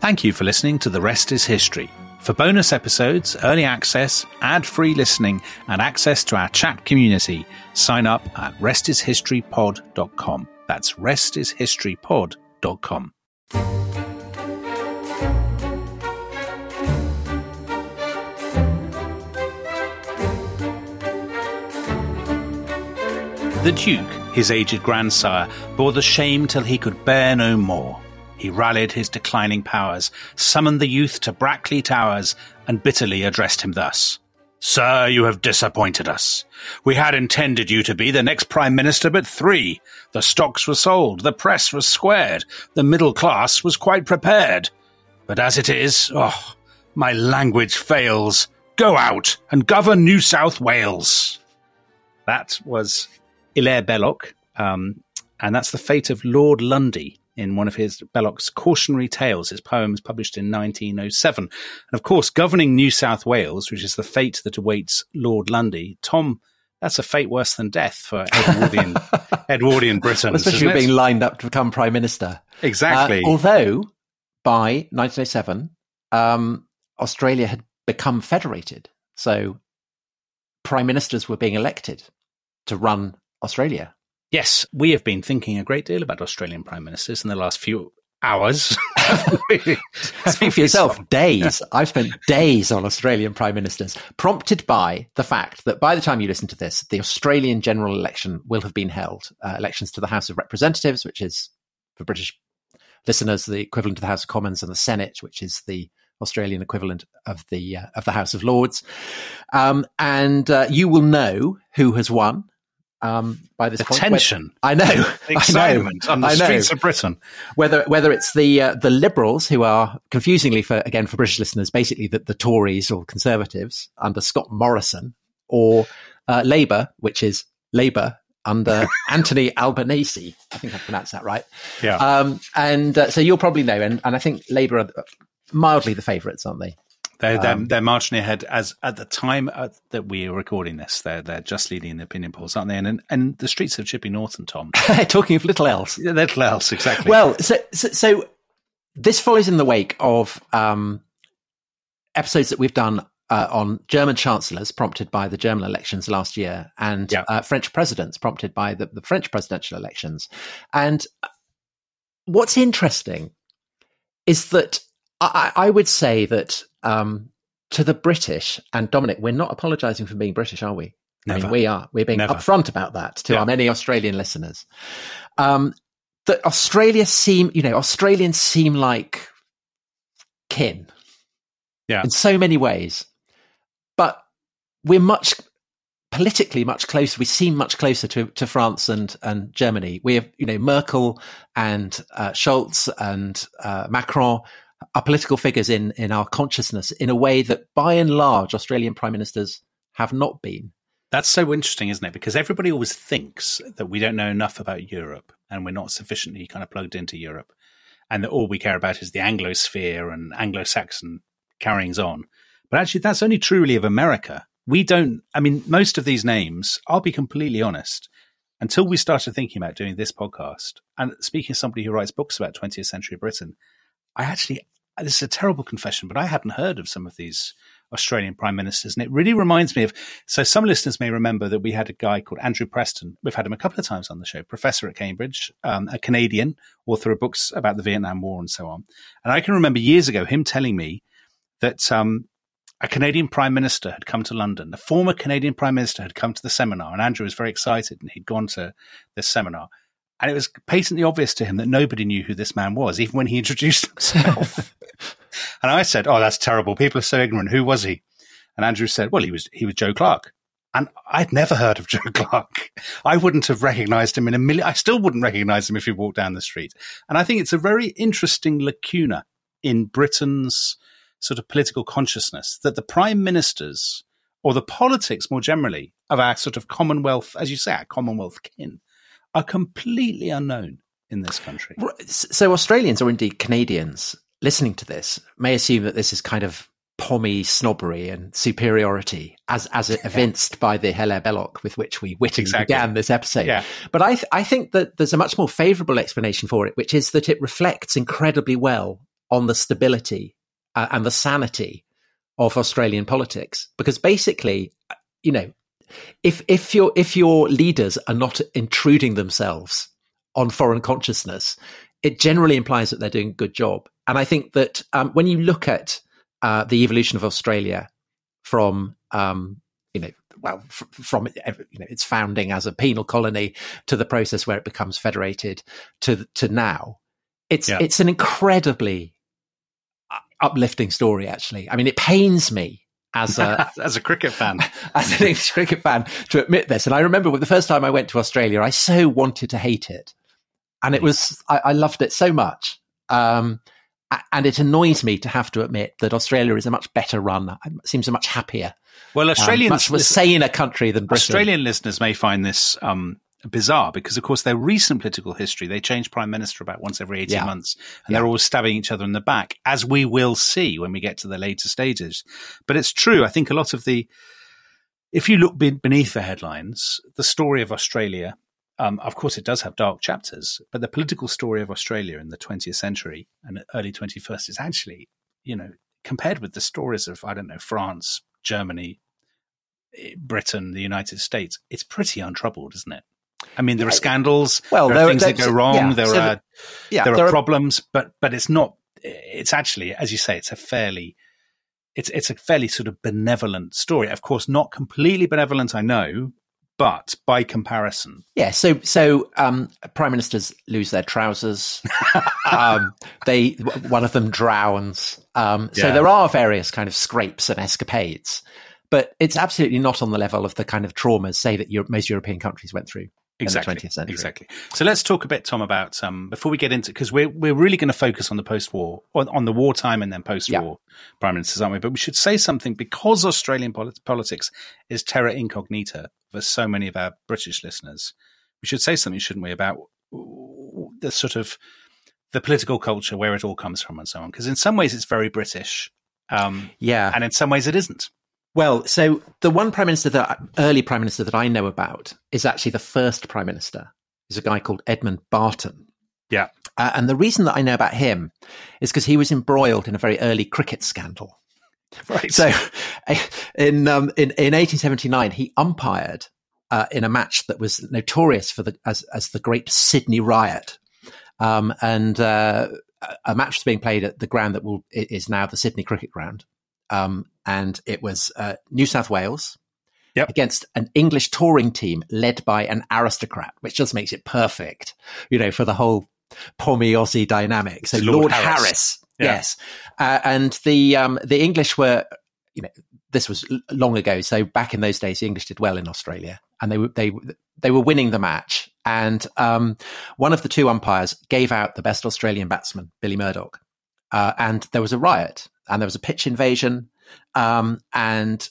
Thank you for listening to The Rest is History. For bonus episodes, early access, ad free listening, and access to our chat community, sign up at restishistorypod.com. That's restishistorypod.com. The Duke, his aged grandsire, bore the shame till he could bear no more. He rallied his declining powers, summoned the youth to Brackley Towers, and bitterly addressed him thus. Sir, you have disappointed us. We had intended you to be the next Prime Minister but three. The stocks were sold, the press was squared, the middle class was quite prepared. But as it is, oh, my language fails. Go out and govern New South Wales. That was Hilaire Belloc, um, and that's the fate of Lord Lundy in one of his Belloc's cautionary tales, his poems published in 1907. And of course, governing New South Wales, which is the fate that awaits Lord Lundy, Tom, that's a fate worse than death for Edwardian, Edwardian Britain. Especially being lined up to become Prime Minister. Exactly. Uh, although by 1907, um, Australia had become federated. So prime ministers were being elected to run Australia. Yes, we have been thinking a great deal about Australian prime ministers in the last few hours. Speak for yourself. Days. I've spent days on Australian prime ministers, prompted by the fact that by the time you listen to this, the Australian general election will have been held. Uh, elections to the House of Representatives, which is for British listeners the equivalent of the House of Commons, and the Senate, which is the Australian equivalent of the uh, of the House of Lords. Um, and uh, you will know who has won um, by this the point. tension. I know, excitement I know, on the I know. streets of Britain. Whether whether it's the uh, the Liberals who are confusingly for again for British listeners, basically the, the Tories or Conservatives under Scott Morrison, or uh, Labour, which is Labour under Anthony Albanese. I think I pronounced that right. Yeah. Um, and uh, so you'll probably know, and, and I think Labour are mildly the favourites, aren't they? They're, they're, Um, they're marching ahead as at the time uh, that we are recording this. They're they're just leading the opinion polls, aren't they? And and the streets of Chipping Norton, Tom. Talking of little else. Little else, exactly. Well, so, so, so this follows in the wake of um, episodes that we've done uh, on German chancellors prompted by the German elections last year and Yeah. uh, French presidents prompted by the, the French presidential elections. And what's interesting is that I, I would say that um, to the British, and Dominic, we're not apologizing for being British, are we? I mean, we are. We're being Never. upfront about that to Yeah. our many Australian listeners. Um, that Australia seem, you know, Australians seem like kin Yeah. in so many ways, but we're much politically much closer. We seem much closer to, to France and, and Germany. We have, you know, Merkel and uh, Scholz and uh, Macron are political figures in, in our consciousness in a way that by and large Australian prime ministers have not been. That's so interesting, isn't it? Because everybody always thinks that we don't know enough about Europe and we're not sufficiently kind of plugged into Europe, and that all we care about is the Anglosphere and Anglo-Saxon carryings on. But actually, that's only truly of America. We don't. I mean, most of these names. I'll be completely honest. Until we started thinking about doing this podcast, and speaking as somebody who writes books about 20th century Britain, I actually, this is a terrible confession, but I hadn't heard of some of these Australian prime ministers. And it really reminds me of, so some listeners may remember that we had a guy called Andrew Preston. We've had him a couple of times on the show, professor at Cambridge, um, a Canadian, author of books about the Vietnam War and so on. And I can remember years ago him telling me that um, a Canadian prime minister had come to London. A former Canadian prime minister had come to the seminar, and Andrew was very excited, and he'd gone to this seminar. And it was patently obvious to him that nobody knew who this man was, even when he introduced himself. and I said, "Oh, that's terrible. People are so ignorant. Who was he?" And Andrew said, "Well, he was he was Joe Clark." And I'd never heard of Joe Clark. I wouldn't have recognized him in a million. I still wouldn't recognize him if he walked down the street. And I think it's a very interesting lacuna in Britain's sort of political consciousness that the prime ministers or the politics more generally of our sort of Commonwealth, as you say, our Commonwealth kin, are completely unknown in this country. So Australians or indeed Canadians listening to this may assume that this is kind of pommy snobbery and superiority as as evinced by the Hilaire Belloc with which we wittingly Exactly. began this episode. Yeah. But I th- I think that there's a much more favourable explanation for it, which is that it reflects incredibly well on the stability uh, and the sanity of Australian politics because basically, you know, if if your if your leaders are not intruding themselves on foreign consciousness, it generally implies that they're doing a good job. And I think that um, when you look at uh, the evolution of Australia from um, you know well f- from you know its founding as a penal colony to the process where it becomes federated to to now, it's yeah. it's an incredibly uh, uplifting story. Actually, I mean, it pains me as a as a cricket fan, as an English cricket fan, to admit this. And I remember the first time I went to Australia, I so wanted to hate it, and it was I, I loved it so much. Um, and it annoys me to have to admit that Australia is a much better run, It seems a much happier, well, Australians, um, much more saner country than Britain. Australian listeners may find this um, bizarre because, of course, their recent political history, they change prime minister about once every 18 yeah. months and yeah. they're always stabbing each other in the back, as we will see when we get to the later stages. But it's true. I think a lot of the, if you look beneath the headlines, the story of Australia, um, of course, it does have dark chapters, but the political story of Australia in the 20th century and early 21st is actually, you know, compared with the stories of, I don't know, France, Germany, eh, Britain, the United States, it's pretty untroubled, isn't it? I mean, there are scandals. Well, there, there are things that go wrong. Yeah, there so are the, yeah, there, there, are, problems, but but it's not. It's actually, as you say, it's a fairly it's it's a fairly sort of benevolent story. Of course, not completely benevolent, I know, but by comparison, yeah. So so um, prime ministers lose their trousers. um, they one of them drowns. Um, so yeah. there are various kind of scrapes and escapades, but it's absolutely not on the level of the kind of traumas, say that most European countries went through exactly, 20th century. Exactly. So let's talk a bit, Tom, about um, before we get into because we're we're really going to focus on the post-war, on, on the wartime and then post-war yeah. prime ministers, aren't we? But we should say something because Australian polit- politics is terra incognita for so many of our British listeners. We should say something, shouldn't we, about the sort of the political culture, where it all comes from, and so on. Because in some ways, it's very British. Um, yeah, and in some ways, it isn't. Well, so the one prime minister that early prime minister that I know about is actually the first prime minister. Is a guy called Edmund Barton. Yeah, uh, and the reason that I know about him is because he was embroiled in a very early cricket scandal. Right. So, in um, in in 1879, he umpired uh, in a match that was notorious for the as as the Great Sydney Riot, um, and uh, a match was being played at the ground that will is now the Sydney Cricket Ground um, and it was uh, New South Wales yep. against an English touring team led by an aristocrat, which just makes it perfect, you know, for the whole Pommy Aussie dynamic. So Lord, Lord Harris, Harris yeah. yes, uh, and the um, the English were, you know, this was long ago. So back in those days, the English did well in Australia, and they were they they were winning the match. And um, one of the two umpires gave out the best Australian batsman, Billy Murdoch, uh, and there was a riot and there was a pitch invasion. Um, and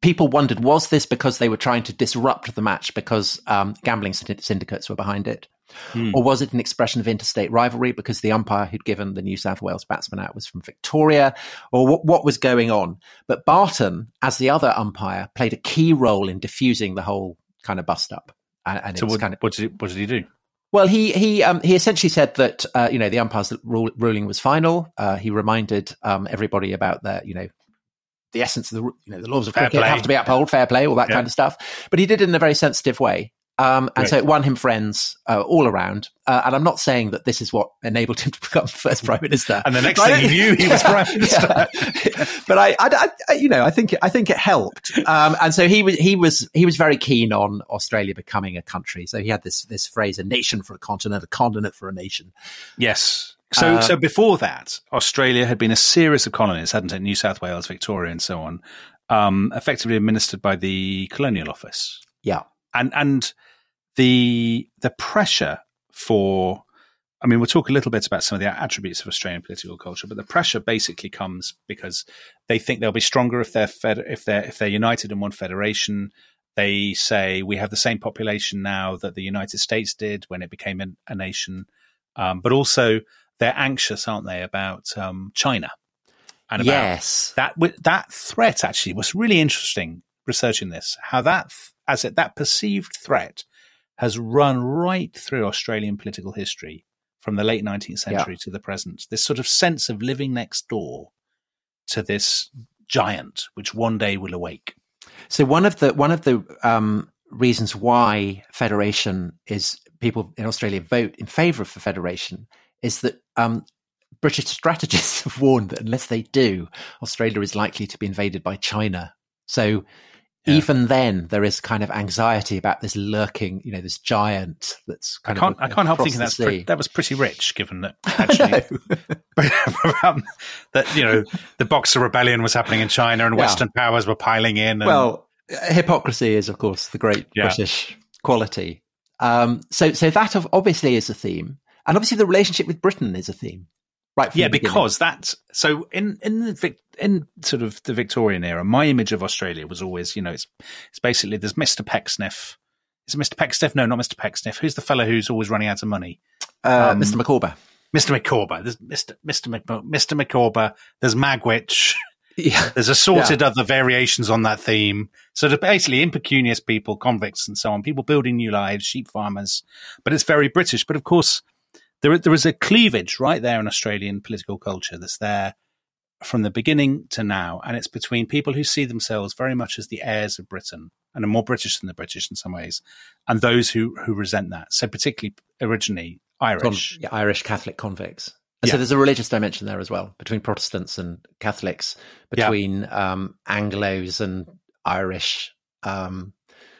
people wondered, was this because they were trying to disrupt the match because um, gambling syndicates were behind it? Hmm. Or was it an expression of interstate rivalry because the umpire who'd given the New South Wales batsman out was from Victoria? Or what, what was going on? But Barton, as the other umpire, played a key role in diffusing the whole kind of bust up. And, and so what, kind of, what, did he, what did he do? Well, he he um, he essentially said that uh, you know the umpire's rule, ruling was final. Uh, he reminded um, everybody about the you know the essence of the you know the laws of fair cricket play. have to be upheld, fair play, all that yeah. kind of stuff. But he did it in a very sensitive way. Um, and so it won him friends uh, all around. Uh, and I'm not saying that this is what enabled him to become first prime minister. and the next thing you knew, he was prime minister. Yeah. but I, I, I, you know, I think it, I think it helped. Um, and so he was he was he was very keen on Australia becoming a country. So he had this this phrase: "A nation for a continent, a continent for a nation." Yes. So, uh, so before that, Australia had been a series of colonies, hadn't it? New South Wales, Victoria, and so on, um, effectively administered by the Colonial Office. Yeah and and the the pressure for I mean, we'll talk a little bit about some of the attributes of Australian political culture, but the pressure basically comes because they think they'll be stronger if they're fed, if they're if they're united in one federation. They say we have the same population now that the United States did when it became a, a nation, um, but also they're anxious, aren't they, about um, China and about yes. that that threat. Actually, was really interesting researching this. How that as it, that perceived threat has run right through Australian political history from the late 19th century yeah. to the present. This sort of sense of living next door to this giant, which one day will awake. So one of the one of the um, reasons why federation is people in Australia vote in favour of the federation is that um, British strategists have warned that unless they do, Australia is likely to be invaded by China. So yeah. even then, there is kind of anxiety about this lurking, you know, this giant that's kind I can't, of. I can't help thinking that's pre- that was pretty rich, given that actually um, that you know the Boxer Rebellion was happening in China and yeah. Western powers were piling in. And, well, hypocrisy is, of course, the great yeah. British quality. Um, so, so that obviously is a theme, and obviously the relationship with Britain is a theme. Right. Yeah, because that's so in in the in sort of the Victorian era, my image of Australia was always, you know, it's it's basically there's Mr. Pecksniff. Is it Mr. Pecksniff? No, not Mr. Pecksniff. Who's the fellow who's always running out of money? Uh, um, Mr. Micawber. Mr. Micawber. There's Mr. Mr. Mc, Mr. Micawber. There's Magwitch. Yeah. There's assorted yeah. other variations on that theme. So basically impecunious people, convicts and so on, people building new lives, sheep farmers. But it's very British. But of course, there there is a cleavage right there in Australian political culture that's there from the beginning to now, and it's between people who see themselves very much as the heirs of Britain and are more British than the British in some ways, and those who who resent that. So particularly originally Irish, Con- yeah, Irish Catholic convicts. And yeah. so there's a religious dimension there as well between Protestants and Catholics, between yeah. um, Anglo's and Irish um,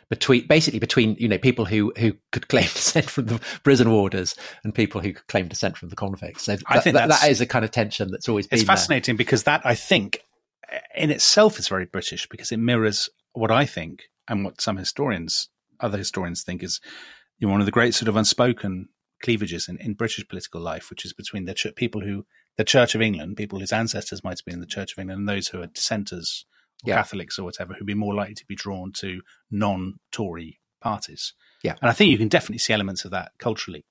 between basically between you know people who who could claim descent from the prison warders and people who could claim descent from the convicts. So I think that, that is a kind of tension that's always been. It's fascinating there. because that I think eh, in itself is very British because it mirrors what I think and what some historians, other historians, think is you know, one of the great sort of unspoken cleavages in, in British political life, which is between the ch- people who the Church of England, people whose ancestors might have been in the Church of England, and those who are dissenters yeah. Catholics or whatever who'd be more likely to be drawn to non-Tory parties. Yeah, and I think you can definitely see elements of that culturally.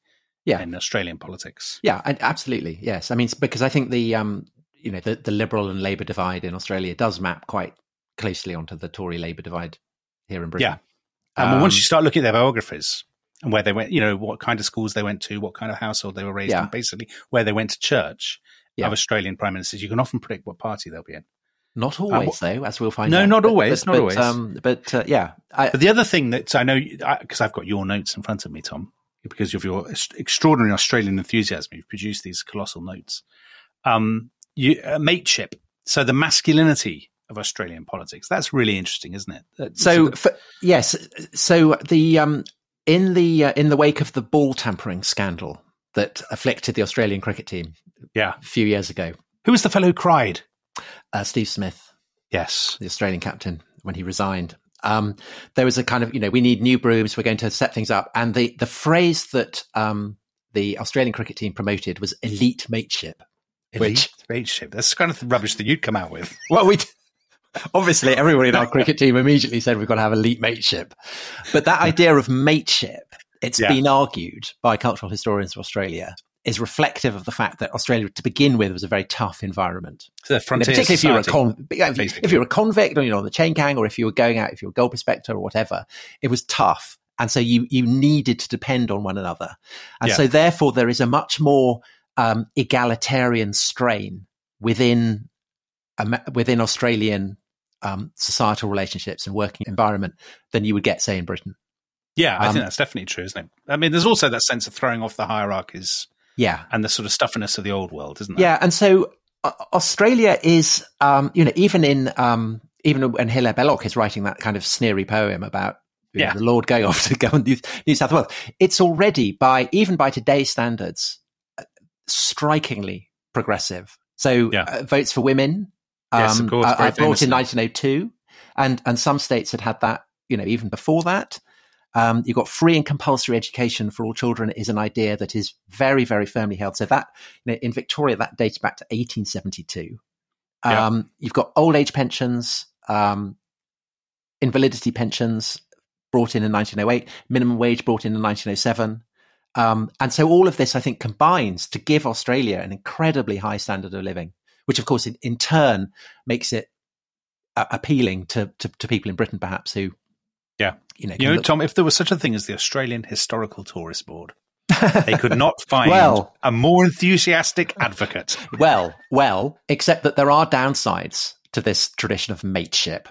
Yeah. in Australian politics. Yeah, absolutely. Yes, I mean because I think the um you know the the Liberal and Labour divide in Australia does map quite closely onto the Tory Labour divide here in Britain. Yeah, and um, once you start looking at their biographies and where they went, you know, what kind of schools they went to, what kind of household they were raised yeah. in, basically where they went to church yeah. of Australian prime ministers, you can often predict what party they'll be in. Not uh, always, though, as we'll find. Out. No, out. not always. But, not but, always. Um, but uh, yeah. I, but the other thing that I know, because I've got your notes in front of me, Tom, because of your extraordinary Australian enthusiasm, you've produced these colossal notes. Um, you, uh, mateship. So the masculinity of Australian politics. That's really interesting, isn't it? Uh, so, so for, yes. So the um, in the uh, in the wake of the ball tampering scandal that afflicted the Australian cricket team, yeah, a few years ago. Who was the fellow who cried? Uh, Steve Smith. Yes, the Australian captain when he resigned. Um, there was a kind of you know we need new brooms. We're going to set things up, and the the phrase that um, the Australian cricket team promoted was elite mateship. Elite which, mateship. That's kind of rubbish that you'd come out with. Well, we obviously everybody in our cricket team immediately said we've got to have elite mateship, but that idea of mateship, it's yeah. been argued by cultural historians of Australia is reflective of the fact that Australia, to begin with, was a very tough environment. So particularly society, if you were a con- if, if, you were a convict, or you know, on the chain gang, or if you were going out, if you were a gold prospector or whatever, it was tough, and so you you needed to depend on one another, and yeah. so therefore there is a much more um, egalitarian strain within um, within Australian um, societal relationships and working environment than you would get, say, in Britain. Yeah, I um, think that's definitely true, isn't it? I mean, there's also that sense of throwing off the hierarchies yeah. And the sort of stuffiness of the old world, isn't it? Yeah. And so uh, Australia is, um, you know, even in, um, even when Hilaire Belloc is writing that kind of sneery poem about yeah. Know, the Lord going off to go on New, New South Wales, it's already by, even by today's standards, strikingly progressive. So yeah. uh, votes for women, um, yes, of course, uh, brought in 1902 and, and some states had had that, you know, even before that. Um, you've got free and compulsory education for all children is an idea that is very, very firmly held. So that you know, in Victoria, that dates back to 1872. Um, You've got old age pensions, um, invalidity pensions brought in in 1908, minimum wage brought in in 1907. Um, and so all of this, I think, combines to give Australia an incredibly high standard of living, which, of course, in, in turn makes it uh, appealing to, to, to people in Britain, perhaps, who yeah. You know, you know look- Tom, if there was such a thing as the Australian Historical Tourist Board, they could not find Well- a more enthusiastic advocate. well, well, except that there are downsides to this tradition of mateship.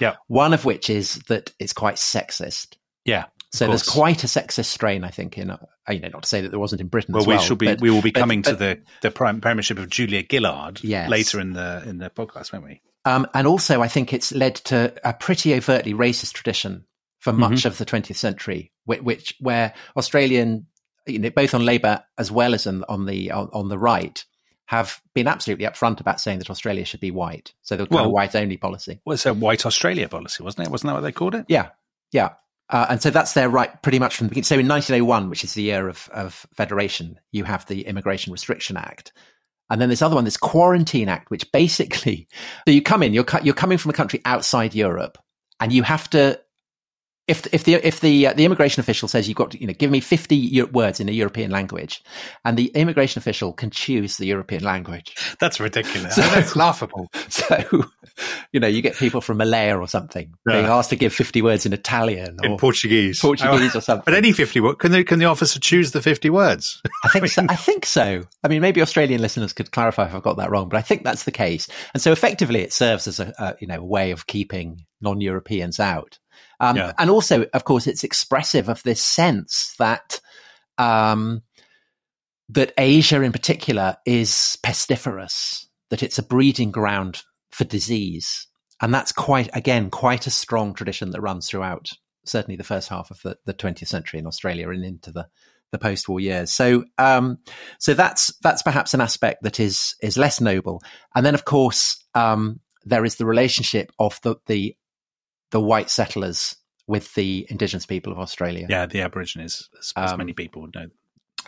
Yeah. One of which is that it's quite sexist. Yeah. So there's quite a sexist strain, I think. In uh, you know, not to say that there wasn't in Britain Well, as well. we should be. but- we will be but- coming to the the prime premiership of Julia Gillard Yes. later in the in the podcast, won't we? Um, and also, I think it's led to a pretty overtly racist tradition for Mm-hmm. much of the 20th century, which, which where Australian, you know, both on Labour as well as on, on the on, on the right, have been absolutely upfront about saying that Australia should be white. So the Well- white only policy. Well, it's a white Australia policy, wasn't it? Wasn't that what they called it? Yeah, yeah. Uh, and so that's their right pretty much from the beginning. So in 1901, which is the year of, of federation, you have the Immigration Restriction Act. And then this other one, this Quarantine Act, which basically, so you come in, you're, you're coming from a country outside Europe and you have to, if, if the, if the, uh, the immigration official says you've got to, you know, give me 50 Eu- words in a European language and the immigration official can choose the European language. That's ridiculous. So- That's laughable. So, you know, you get people from Malaya or something being asked to give 50 words in Italian or In Portuguese. Portuguese Oh, or something. But any fifty words? Can the can the officer choose the fifty words? I think so. I think so. I mean, maybe Australian listeners could clarify if I've got that wrong, but I think that's the case. And so, effectively, it serves as a, a you know a way of keeping non-Europeans out. Um, Yeah. And also, of course, it's expressive of this sense that um, that Asia, in particular, is pestiferous. That it's a breeding ground for disease, and that's quite again quite a strong tradition that runs throughout certainly the first half of the, the 20th century in Australia and into the the post-war years. So, um, so that's that's perhaps an aspect that is is less noble. And then, of course, um, there is the relationship of the the the white settlers with the indigenous people of Australia. Yeah, the Aborigines, as, as Um, many people would know.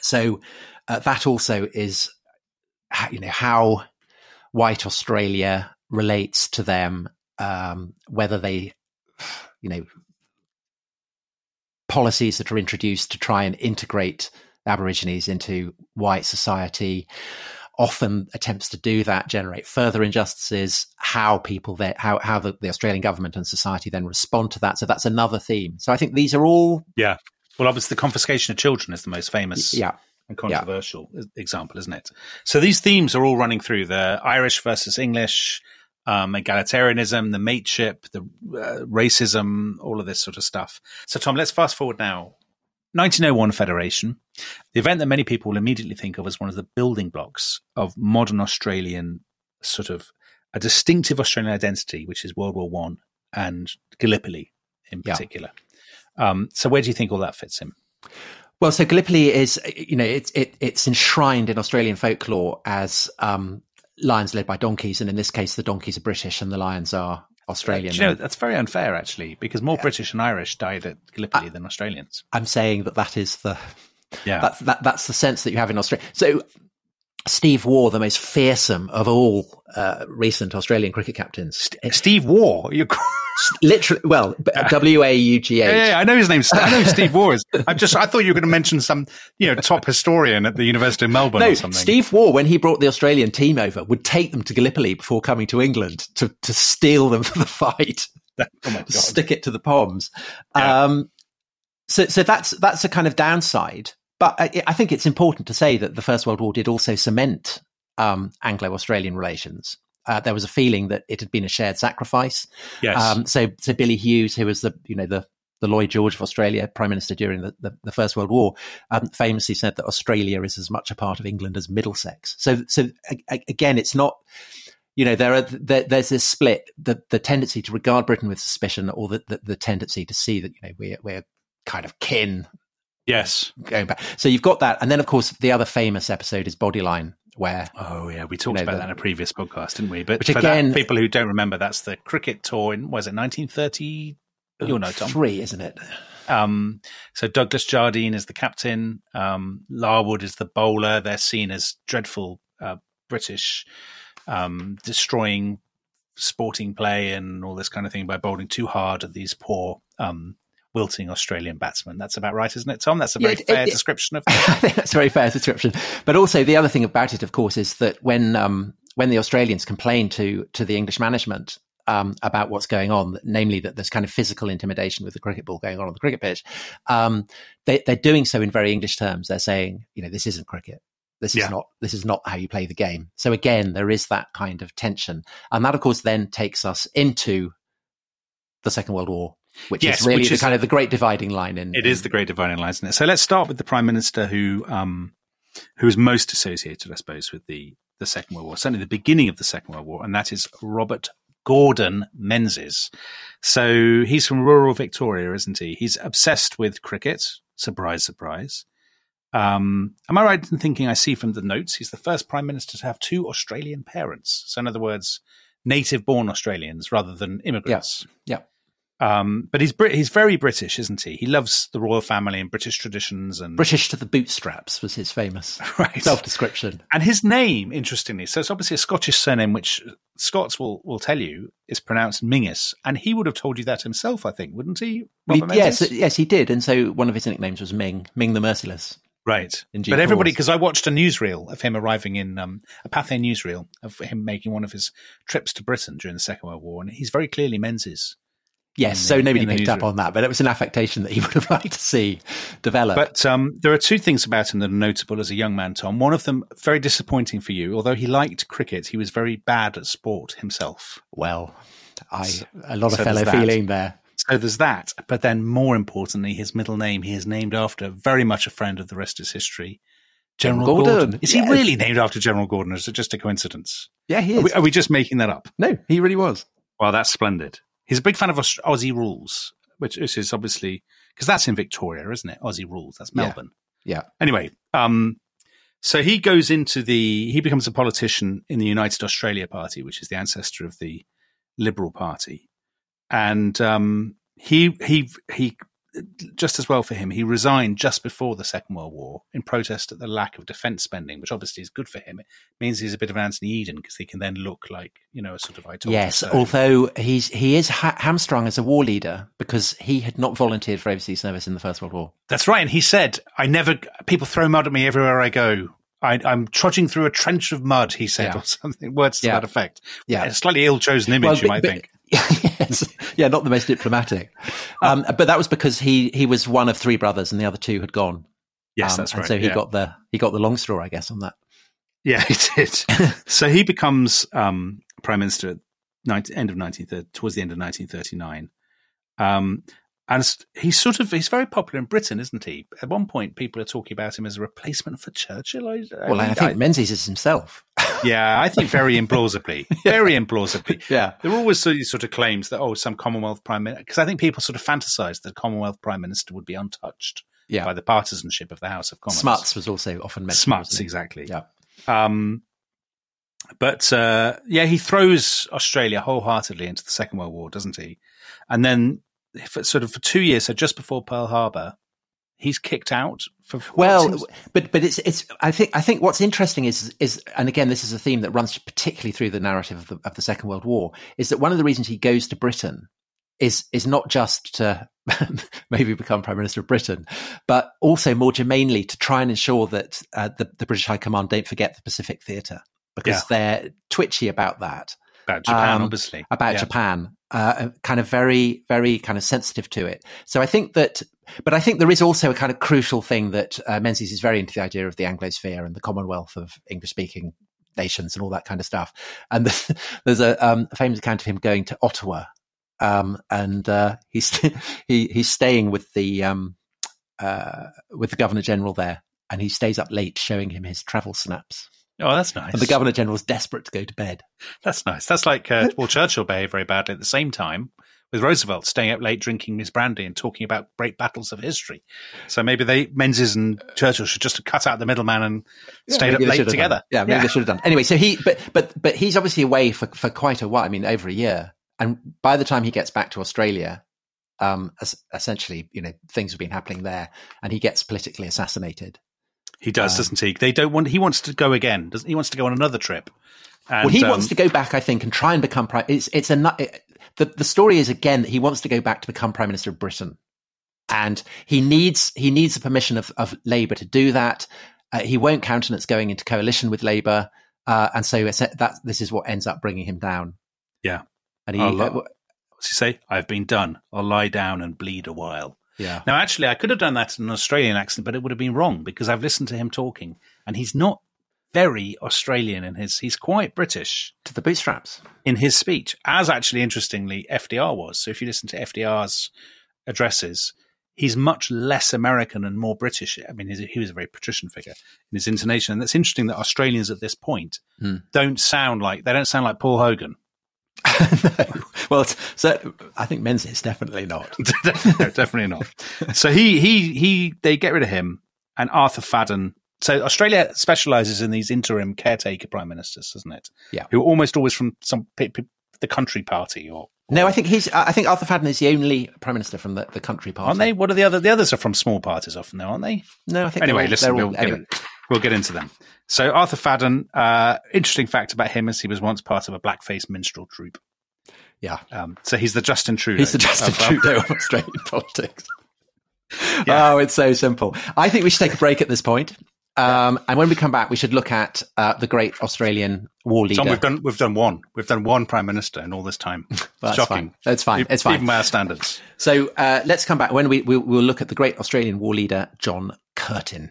So uh, that also is, you know, how white Australia relates to them, um, whether they, you know, policies that are introduced to try and integrate Aborigines into white society. Often attempts to do that generate further injustices. How people there, how how the, the Australian government and society then respond to that. So that's another theme. So I think these are all, Yeah. Well, obviously, the confiscation of children is the most famous yeah, and controversial example, isn't it? So these themes are all running through the Irish versus English, um, egalitarianism, the mateship, the uh, racism, all of this sort of stuff. So, Tom, let's fast forward now. 1901 Federation, the event that many people will immediately think of as one of the building blocks of modern Australian sort of a distinctive Australian identity, which is World War One and Gallipoli in Yeah. particular. Um, so, where do you think all that fits in? Well, so Gallipoli is, you know, it's it, it's enshrined in Australian folklore as um, lions led by donkeys, and in this case, the donkeys are British and the lions are Australian. Do you know, that's very unfair, actually, because more British and Irish died at Gallipoli than Australians. I'm saying that that is the Yeah. that's that that's the sense that you have in Australia. So Steve Waugh, the most fearsome of all uh, recent Australian cricket captains, Steve Waugh. You're, literally, well, W A U G yeah, I know his name. I know Steve Waugh is. I just, I thought you were going to mention some, you know, top historian at the University of Melbourne No, or something. Steve Waugh, when he brought the Australian team over, would take them to Gallipoli before coming to England to, to steel them for the fight. oh my god. stick it to the Poms. Yeah. Um, so, so that's that's a kind of downside. But I, I think it's important to say that the First World War did also cement um, Anglo-Australian relations. Uh, there was a feeling that it had been a shared sacrifice. Yes. Um, so, so Billy Hughes, who was the you know the the Lloyd George of Australia, Prime Minister during the, the, the First World War, um, famously said that Australia is as much a part of England as Middlesex. So, so a- again, it's not you know there are there, there's this split the the tendency to regard britain with suspicion or the, the, the tendency to see that you know we're we're kind of kin yes. going back so you've got that and then of course the other famous episode is bodyline where Oh yeah, we talked know, about the- that in a previous podcast, didn't we? But Which for again- that, people who don't remember, that's the cricket tour in was it 1930? You'll know, Tom. three isn't it Um, so Douglas Jardine is the captain. Um, Larwood is the bowler. They're seen as dreadful uh, British, um, destroying sporting play and all this kind of thing by bowling too hard at these poor, um, wilting Australian batsmen. That's about right, isn't it, Tom? That's a Yeah, very it- fair it- description of. I think that's a very fair description. But also the other thing about it, of course, is that when um, when the Australians complained to to the English management um, about what's going on, namely that there's kind of physical intimidation with the cricket ball going on on the cricket pitch. Um, they, are doing so in very English terms. They're saying, you know, this isn't cricket. This is not this is not how you play the game. So again, there is that kind of tension, and that of course then takes us into the Second World War, which yes, is really which the is, kind of the great dividing line. In it in, is the great dividing line, isn't it? So let's start with the prime minister who um, who is most associated, I suppose, with the the Second World War, certainly the beginning of the Second World War, and that is Robert Gordon Menzies. So he's from rural Victoria, isn't he? He's obsessed with cricket. Surprise, surprise. Um, am I right in thinking I see from the notes he's the first prime minister to have two Australian parents? So, in other words, native born Australians rather than immigrants. Yeah. yeah. Um, but he's Brit- he's very British, isn't he? He loves the royal family and British traditions and British to the bootstraps was his famous right. self description. And his name, interestingly, so it's obviously a Scottish surname, which Scots will will tell you is pronounced Mingus, and he would have told you that himself, I think, wouldn't he? he yes, yes, he did. And so one of his nicknames was Ming, Ming the Merciless. Right. But everybody, because I watched a newsreel of him arriving in um, a Pathé newsreel of him making one of his trips to Britain during the Second World War, and he's very clearly Menzies. Yes, so nobody picked up on that, but it was an affectation that he would have liked to see develop. But um, there are two things about him that are notable as a young man, Tom. One of them, very disappointing for you. Although he liked cricket, he was very bad at sport himself. Well, I a lot of fellow feeling there. So there's that. But then, more importantly, his middle name he is named after very much a friend of the rest is history. General Gordon. Gordon. Is yes. he really named after General Gordon, or is it just a coincidence? Yeah, he is. Are we, are we just making that up? No, he really was. Well, that's splendid. He's a big fan of Aussie rules, which is obviously because that's in Victoria, isn't it? Aussie rules. That's Melbourne. Yeah. yeah. Anyway, um, so he goes into the he becomes a politician in the United Australia Party, which is the ancestor of the Liberal Party, and um, he he he just as well for him, he resigned just before the Second World War in protest at the lack of defence spending, which obviously is good for him. It means he's a bit of an Anthony Eden because he can then look like you know a sort of I told yes. Although he's he is ha- hamstrung as a war leader because he had not volunteered for overseas service in the First World War. That's right, and he said, "I never people throw mud at me everywhere I go." I, am trudging through a trench of mud, he said, yeah. or something, words to yeah. that effect. Yeah. A slightly ill chosen image, well, but, you might but, think. Yes. Yeah, not the most diplomatic. Um, but that was because he he was one of three brothers, and the other two had gone. Yes, um, that's right. And so he yeah. got the he got the long straw, I guess, on that. Yeah, he did. so he becomes um, prime minister at 19, end of 19, towards the end of 1939. And he's sort of he's very popular in Britain, isn't he? At one point, people are talking about him as a replacement for Churchill. I, I well, I think I, Menzies is himself. yeah, I think very implausibly, yeah. very implausibly. Yeah, there are always these sort of claims that oh, some Commonwealth prime minister, because I think people sort of fantasize that Commonwealth prime minister would be untouched yeah. by the partisanship of the House of Commons. Smuts was also often mentioned. Smuts, exactly. Yeah. Um, but uh, yeah, he throws Australia wholeheartedly into the Second World War, doesn't he? And then for sort of for two years, so just before Pearl Harbor, he's kicked out for well seems- but but it's it's i think i think what's interesting is is and again this is a theme that runs particularly through the narrative of the, of the second world war is that one of the reasons he goes to britain is is not just to maybe become prime minister of britain but also more germanely to try and ensure that uh, the, the british high command don't forget the pacific theatre because yeah. they're twitchy about that about Japan, um, obviously. About yeah. Japan, uh, kind of very, very kind of sensitive to it. So I think that, but I think there is also a kind of crucial thing that uh, Menzies is very into the idea of the Anglosphere and the Commonwealth of English speaking nations and all that kind of stuff. And there's a, um, a famous account of him going to Ottawa. Um, and uh, he's he, he's staying with the um, uh, with the governor general there, and he stays up late showing him his travel snaps. Oh, that's nice. And the Governor General is desperate to go to bed. That's nice. That's like, uh, well, Churchill behaved very badly at the same time with Roosevelt staying up late drinking Miss Brandy and talking about great battles of history. So maybe they, Menzies and Churchill should just have cut out the middleman and yeah, stayed up late together. Yeah, maybe yeah. they should have done. Anyway, so he, but, but, but he's obviously away for, for quite a while. I mean, over a year. And by the time he gets back to Australia, um, essentially, you know, things have been happening there and he gets politically assassinated. He does, um, doesn't he? They don't want. He wants to go again. Doesn't he? Wants to go on another trip. And, well, he um, wants to go back, I think, and try and become prime. It's it's a it, the the story is again that he wants to go back to become prime minister of Britain, and he needs he needs the permission of of Labour to do that. Uh, he won't countenance going into coalition with Labour, uh, and so that this is what ends up bringing him down. Yeah. And he, li- uh, what's he say? I've been done. I'll lie down and bleed a while. Yeah, Now, actually, I could have done that in an Australian accent, but it would have been wrong because I've listened to him talking, and he's not very Australian in his. He's quite British to the bootstraps. in his speech, as actually interestingly FDR was. So if you listen to FDR's addresses, he's much less American and more British. I mean, he was a very patrician figure in his intonation, and it's interesting that Australians at this point Hmm. don't sound like they don't sound like Paul Hogan. No. Well, it's- so I think Menzies definitely not. no, definitely not. So he he he they get rid of him and Arthur Fadden. So Australia specializes in these interim caretaker prime ministers, doesn't it? Yeah. Who are almost always from some pe- pe- the country party or No, I think he's. I think Arthur Fadden is the only prime minister from the, the country party. aren't they? What are the other? The others are from small parties often, though, aren't they? No, I think. Anyway, all, listen, we'll, all, get, we'll get into them. So Arthur Fadden, uh, interesting fact about him is he was once part of a blackface minstrel troupe. Yeah, Um, so he's the Justin Trudeau. he's the Justin of, uh, Trudeau of Australian politics. Yeah. Oh, it's so simple. I think we should take a break at this point. Um, and when we come back, we should look at uh, the great Australian war leader. Tom, we've done we've done one. We've done one prime minister in all this time. That's Shocking. fine. That's fine. It's fine. Even by our standards. So uh, let's come back when we we'll, we'll look at the great Australian war leader John Curtin.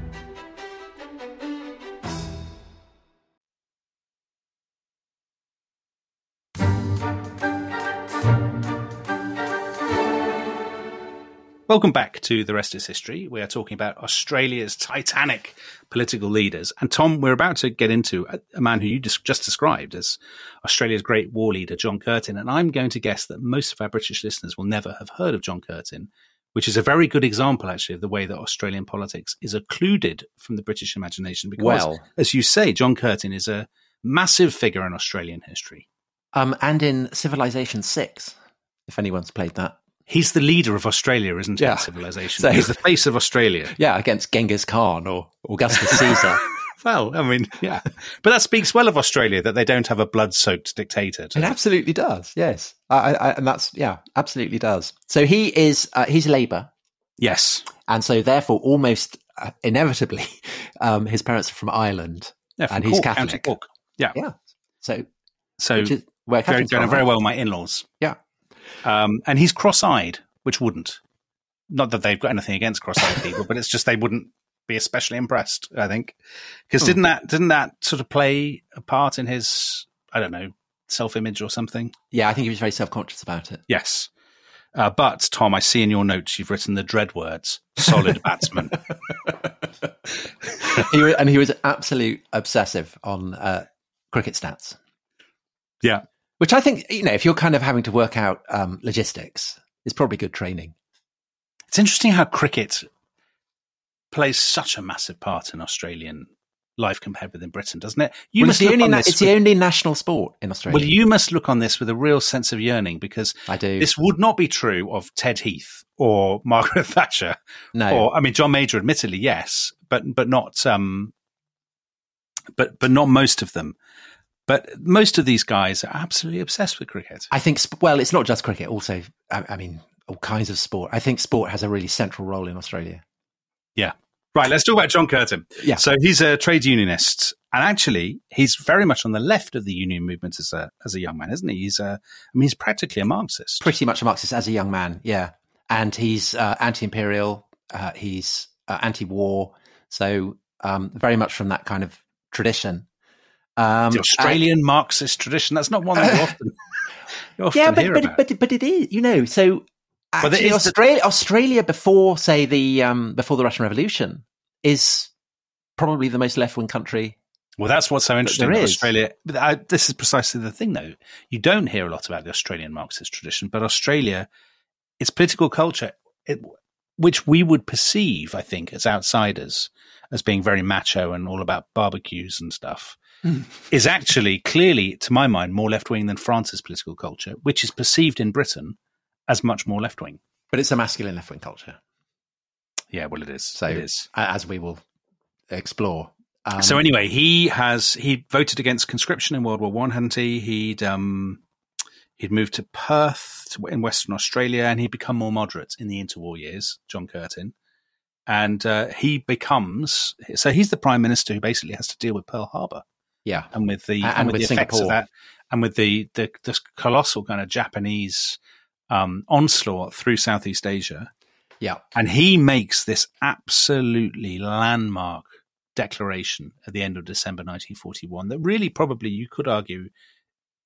Welcome back to The Rest is History. We are talking about Australia's titanic political leaders. And Tom, we're about to get into a, a man who you just, just described as Australia's great war leader, John Curtin. And I'm going to guess that most of our British listeners will never have heard of John Curtin, which is a very good example, actually, of the way that Australian politics is occluded from the British imagination. Because, Well. as you say, John Curtin is a massive figure in Australian history. Um, and in Civilization Six, if anyone's played that, He's the leader of Australia, isn't he? Yeah. Civilization. So- He's the face of Australia. yeah, against Genghis Khan or Augustus Caesar. Well, I mean, yeah. But that speaks well of Australia that they don't have a blood soaked dictator. It absolutely does. Yes, I, I, and that's yeah, absolutely does. So he is uh, he's Labour, yes. and so therefore almost uh, inevitably, um, his parents are from Ireland, Yeah, from and he's Cork, County Catholic. Yeah. Yeah, so So is where very, going from, very well my in laws. Yeah, Um, and he's cross eyed, which wouldn't. Not that they've got anything against cross eyed people, but it's just they wouldn't be especially impressed, I think. Because Hmm. didn't that didn't that sort of play a part in his I don't know, self image or something? yeah. I think he was very self conscious about it. Yes. Uh, but Tom, I see in your notes you've written the dread words solid batsman. he and he was absolute obsessive on uh, cricket stats. Yeah. Which I think, you know, if you're kind of having to work out um, logistics, it's probably good training. It's interesting how cricket plays such a massive part in Australian life compared with in Britain, doesn't it? You well, must it's, the only, na- it's with, the only national sport in Australia. Well, you must look on this with a real sense of yearning because I do. This would not be true of Ted Heath or Margaret Thatcher. No, or I mean John Major, admittedly, yes, but but not um, but but not most of them. But most of these guys are absolutely obsessed with cricket. I think. Well, it's not just cricket. Also, I, I mean, all kinds of sport. I think sport has a really central role in Australia. Yeah. Right, let's talk about John Curtin. Yeah. So he's a trade unionist, and actually, he's very much on the left of the union movement as a as a young man, isn't he? He's a, I mean, he's practically a Marxist. Pretty much a Marxist as a young man, yeah. And he's uh, anti-imperial. Uh, he's uh, anti-war. So um, very much from that kind of tradition. Um, the Australian and, Marxist tradition. That's not one that you often, you often yeah, but hear but, about. but but it is. You know, so Actually, Australia, the- Australia before, say, the um, before the Russian Revolution, is probably the most left wing country. Well, that's what's so interesting about Australia. But I, this is precisely the thing, though. You don't hear a lot about the Australian Marxist tradition, but Australia, its political culture, it, which we would perceive, I think, as outsiders, as being very macho and all about barbecues and stuff. Is actually clearly, to my mind, more left wing than France's political culture, which is perceived in Britain as much more left wing. But it's a masculine left wing culture. Yeah, well, it is. So it is as we will explore. Um, so anyway, he has he voted against conscription in World War One, hadn't he? He'd um, he'd moved to Perth to, in Western Australia, and he'd become more moderate in the interwar years. John Curtin, and uh, he becomes so he's the prime minister who basically has to deal with Pearl Harbor. Yeah, and with the and, and with, the effects Singapore. of that, and with the the, the colossal kind of Japanese um, onslaught through Southeast Asia. Yeah. And he makes this absolutely landmark declaration at the end of December 1941 that really probably you could argue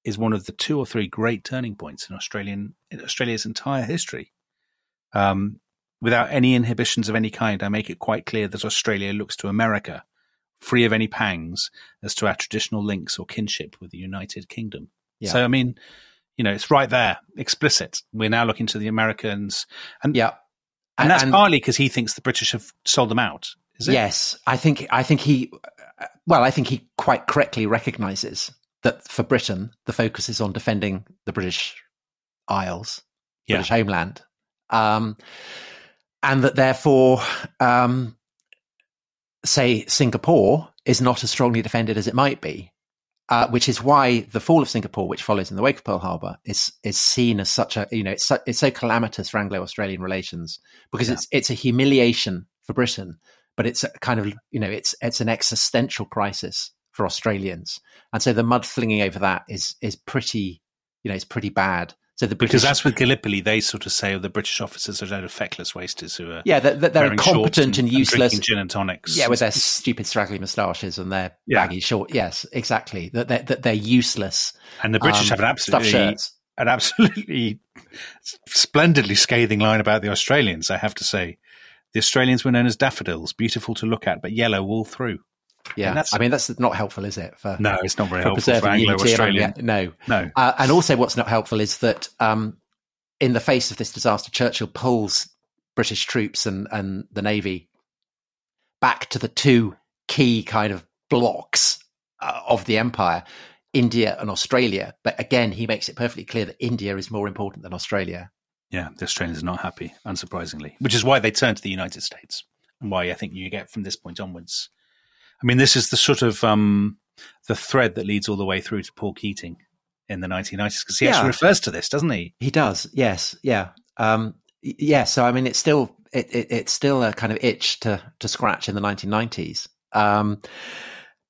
is one of the two or three great turning points in Australian in Australia's entire history. Um, without any inhibitions of any kind, I make it quite clear that Australia looks to America, free of any pangs, as to our traditional links or kinship with the United Kingdom. Yeah. So, I mean, you know, it's right there, explicit. We're now looking to the Americans, and yeah, and, that's and, partly because he thinks the British have sold them out. Is it? Yes, I think I think he, well, I think he quite correctly recognises that for Britain the focus is on defending the British Isles, yeah. British homeland, um, and that therefore, um, say Singapore is not as strongly defended as it might be uh, which is why the fall of Singapore, which follows in the wake of Pearl Harbor, is is seen as such a you know it's so, it's so calamitous for Anglo-Australian relations because yeah. it's it's a humiliation for Britain, but it's a kind of you know it's it's an existential crisis for Australians, and so the mud flinging over that is is pretty you know it's pretty bad. So the British, because that's with Gallipoli, they sort of say oh, the British officers are of feckless wasters who are yeah they're, they're incompetent and, and, useless. and gin and tonics. Yeah with their stupid straggly moustaches and their yeah. baggy short yes exactly. That they're, that they're useless. And the British um, have an absolutely an absolutely splendidly scathing line about the Australians I have to say. The Australians were known as daffodils beautiful to look at but yellow all through yeah, I mean that's not helpful, is it? For no, it's not very helpful for Anglo-Australian. No, no. Uh, and also, what's not helpful is that um, in the face of this disaster, Churchill pulls British troops and and the navy back to the two key kind of blocks uh, of the empire, India and Australia. But again, he makes it perfectly clear that India is more important than Australia. Yeah, the Australians are not happy, unsurprisingly, which is why they turn to the United States, and why I think you get from this point onwards I mean, this is the sort of um, the thread that leads all the way through to Paul Keating in the 1990s because he yeah. actually refers to this, doesn't he? He does. Yes. Yeah. Um, yeah. So I mean, it's still it, it, it's still a kind of itch to to scratch in the 1990s. Um,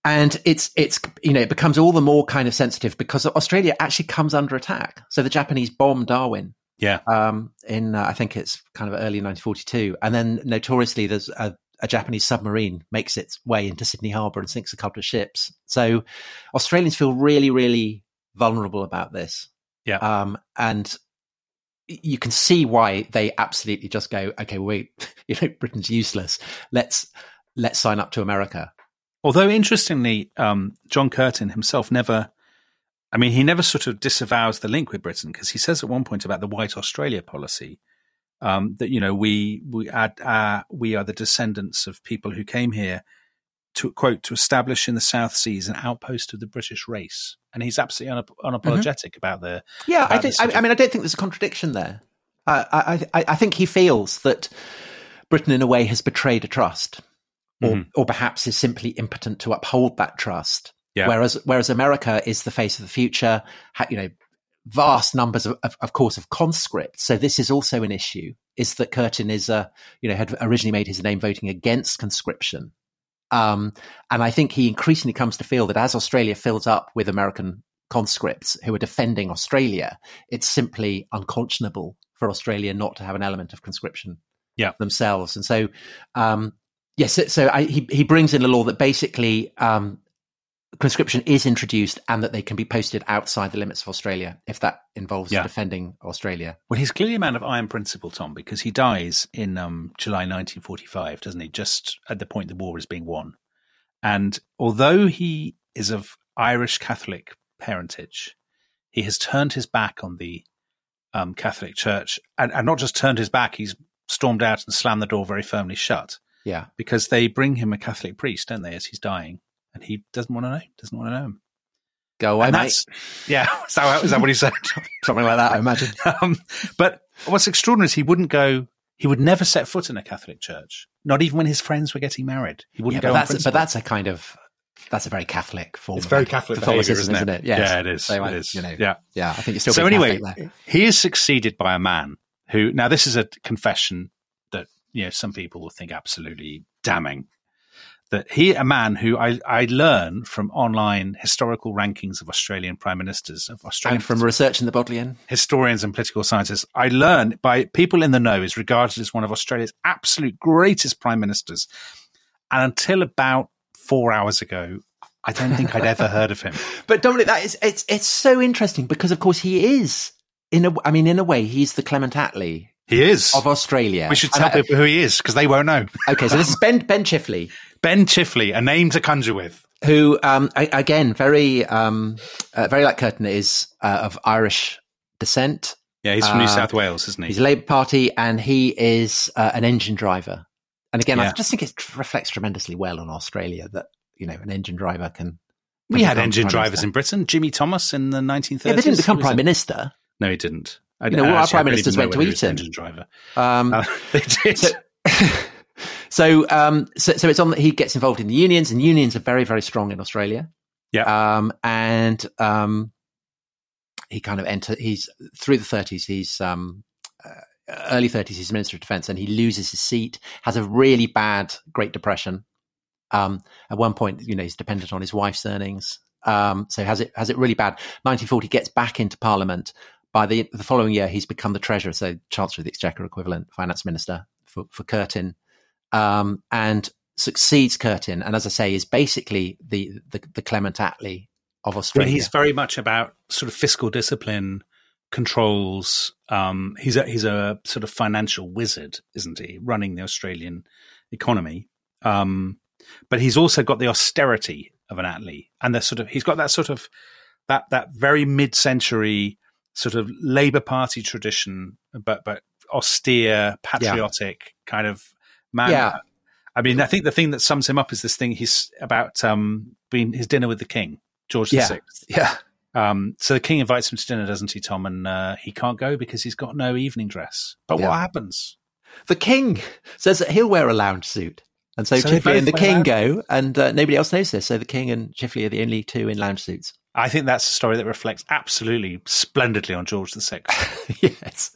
and it's it's you know it becomes all the more kind of sensitive because Australia actually comes under attack. So the Japanese bomb Darwin yeah. Um, in uh, I think it's kind of early 1942, and then notoriously there's a a Japanese submarine makes its way into Sydney Harbour and sinks a couple of ships. So Australians feel really, really vulnerable about this. Yeah. Um, and you can see why they absolutely just go, okay, wait, you know, Britain's useless. Let's let's sign up to America. Although interestingly, um, John Curtin himself never I mean, he never sort of disavows the link with Britain because he says at one point about the White Australia policy um, that you know we we add, uh, we are the descendants of people who came here to quote to establish in the South Seas an outpost of the British race, and he's absolutely unap- unapologetic mm-hmm. about the. Yeah, about I think. I, I, mean, I don't think there's a contradiction there. I, I, I think he feels that Britain, in a way, has betrayed a trust, or, mm-hmm. or perhaps is simply impotent to uphold that trust. Yeah. Whereas, whereas America is the face of the future, you know, vast numbers of, of, of, course, of conscripts. So this is also an issue. Is that Curtin is, uh, you know, had originally made his name voting against conscription, um, and I think he increasingly comes to feel that as Australia fills up with American conscripts who are defending Australia, it's simply unconscionable for Australia not to have an element of conscription yeah. themselves. And so, um, yes, so, so I, he he brings in a law that basically um, conscription is introduced and that they can be posted outside the limits of Australia if that involves yeah. defending Australia. Well, he's clearly a man of iron principle, Tom, because he dies in um, July 1945, doesn't he? Just at the point the war is being won. And although he is of Irish Catholic parentage, he has turned his back on the um, Catholic Church and, and not just turned his back, he's stormed out and slammed the door very firmly shut. Yeah. Because they bring him a Catholic priest, don't they, as he's dying and he doesn't want to know. Doesn't want to know him. Go away, mate. Yeah, is that, is that what he said? Something like that, I imagine. Um, but what's extraordinary is he wouldn't go. He would never set foot in a Catholic church, not even when his friends were getting married. He wouldn't yeah, go. But that's, but that's a kind of that's a very Catholic form. It's very Catholic Catholicism, isn't it? Isn't it? Yes. Yeah, it is. So, it is. You know, yeah, yeah. I think it's still. So anyway, he is succeeded by a man who. Now, this is a confession that you know some people will think absolutely damning that he, a man who I, I learn from online historical rankings of Australian prime ministers of Australian and from research in the Bodleian historians and political scientists, I learn by people in the know is regarded as one of Australia's absolute greatest prime ministers, and until about four hours ago, I don't think I'd ever heard of him. But Dominic, that is it's it's so interesting because of course he is in a I mean in a way he's the Clement Attlee he is of Australia. We should tell people who he is because they won't know. okay, so this is Ben Ben Chifley. Ben Chifley, a name to conjure with. Who, um, again, very, um, uh, very like Curtin, is uh, of Irish descent. Yeah, he's from New uh, South Wales, isn't he? He's a Labour Party, and he is uh, an engine driver. And again, yeah. I just think it reflects tremendously well on Australia that you know an engine driver can. We had engine drivers in Britain. Jimmy Thomas in the 1930s. Yeah, they didn't become prime minister. No, he didn't. I, you know, our prime ministers went to Eton. Engine driver. Um, uh, they did. So, so, um, so, so it's on. That he gets involved in the unions, and unions are very, very strong in Australia. Yeah. Um, and um, he kind of enter. He's through the thirties. He's um, uh, early thirties. He's Minister of Defence, and he loses his seat. Has a really bad Great Depression. Um, at one point, you know, he's dependent on his wife's earnings. Um, so has it has it really bad. 1940 gets back into Parliament, by the the following year, he's become the treasurer, so Chancellor of the Exchequer equivalent, finance minister for, for Curtin, um, and succeeds Curtin. And as I say, is basically the the, the Clement Attlee of Australia. He's very much about sort of fiscal discipline, controls. Um, he's a he's a sort of financial wizard, isn't he? Running the Australian economy. Um, but he's also got the austerity of an Attlee, and the sort of he's got that sort of that that very mid century sort of Labour Party tradition, but but austere, patriotic yeah. kind of man. Yeah. I mean, I think the thing that sums him up is this thing he's about um, being his dinner with the king, George yeah. VI. Yeah. Um, so the king invites him to dinner, doesn't he, Tom? And uh, he can't go because he's got no evening dress. But yeah. what happens? The king says that he'll wear a lounge suit. And so, so Chifley and the king go, and uh, nobody else knows this. So the king and Chifley are the only two in lounge suits. I think that's a story that reflects absolutely splendidly on George VI. yes.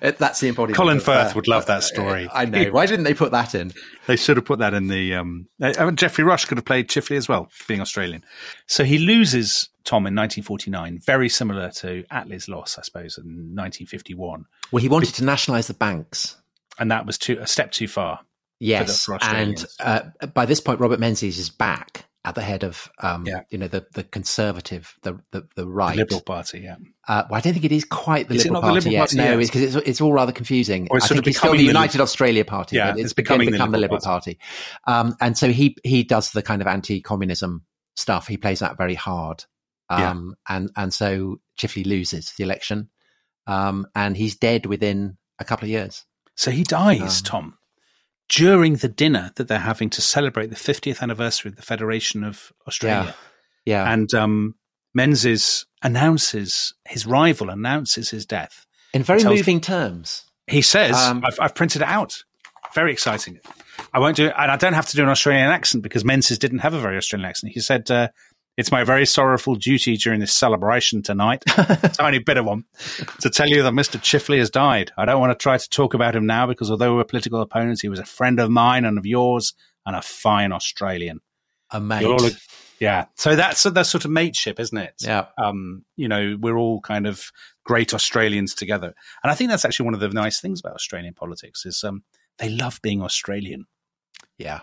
That's the embodiment. Colin Firth would love that story. I know. Why didn't they put that in? They should have put that in the. Um, uh, mean, Rush could have played Chifley as well, being Australian. So he loses Tom in 1949, very similar to Attlee's loss, I suppose, in 1951. Well, he wanted to nationalise the banks, and that was too, a step too far. Yes, and uh, by this point, Robert Menzies is back at the head of um, yeah. you know the the conservative the the, the right the Liberal Party yeah uh, well I don't think it is quite the, is Liberal, Party the Liberal yet Party no it's because it's, it's all rather confusing I think it's still the United Australia Party yeah, it's, it's becoming become the Liberal, Party, Party. Um, and so he he does the kind of anti-communism stuff he plays that very hard Um, yeah. and, and so Chifley loses the election. Um, and he's dead within a couple of years. So he dies, um, Tom, during the dinner that they're having to celebrate the 50th anniversary of the Federation of Australia. Yeah. yeah. And um, Menzies announces, his rival announces his death. In very moving terms. He says, um, I've, I've, printed it out. Very exciting. I won't do it, and I don't have to do an Australian accent because Menzies didn't have a very Australian accent. He said, uh, it's my very sorrowful duty during this celebration tonight, a tiny bit of one, to tell you that Mr. Chifley has died. I don't want to try to talk about him now because although we were political opponents, he was a friend of mine and of yours and a fine Australian. A mate. yeah. So that's that sort of mateship, isn't it? Yeah. Um, you know, we're all kind of great Australians together. And I think that's actually one of the nice things about Australian politics is um, they love being Australian. Yeah.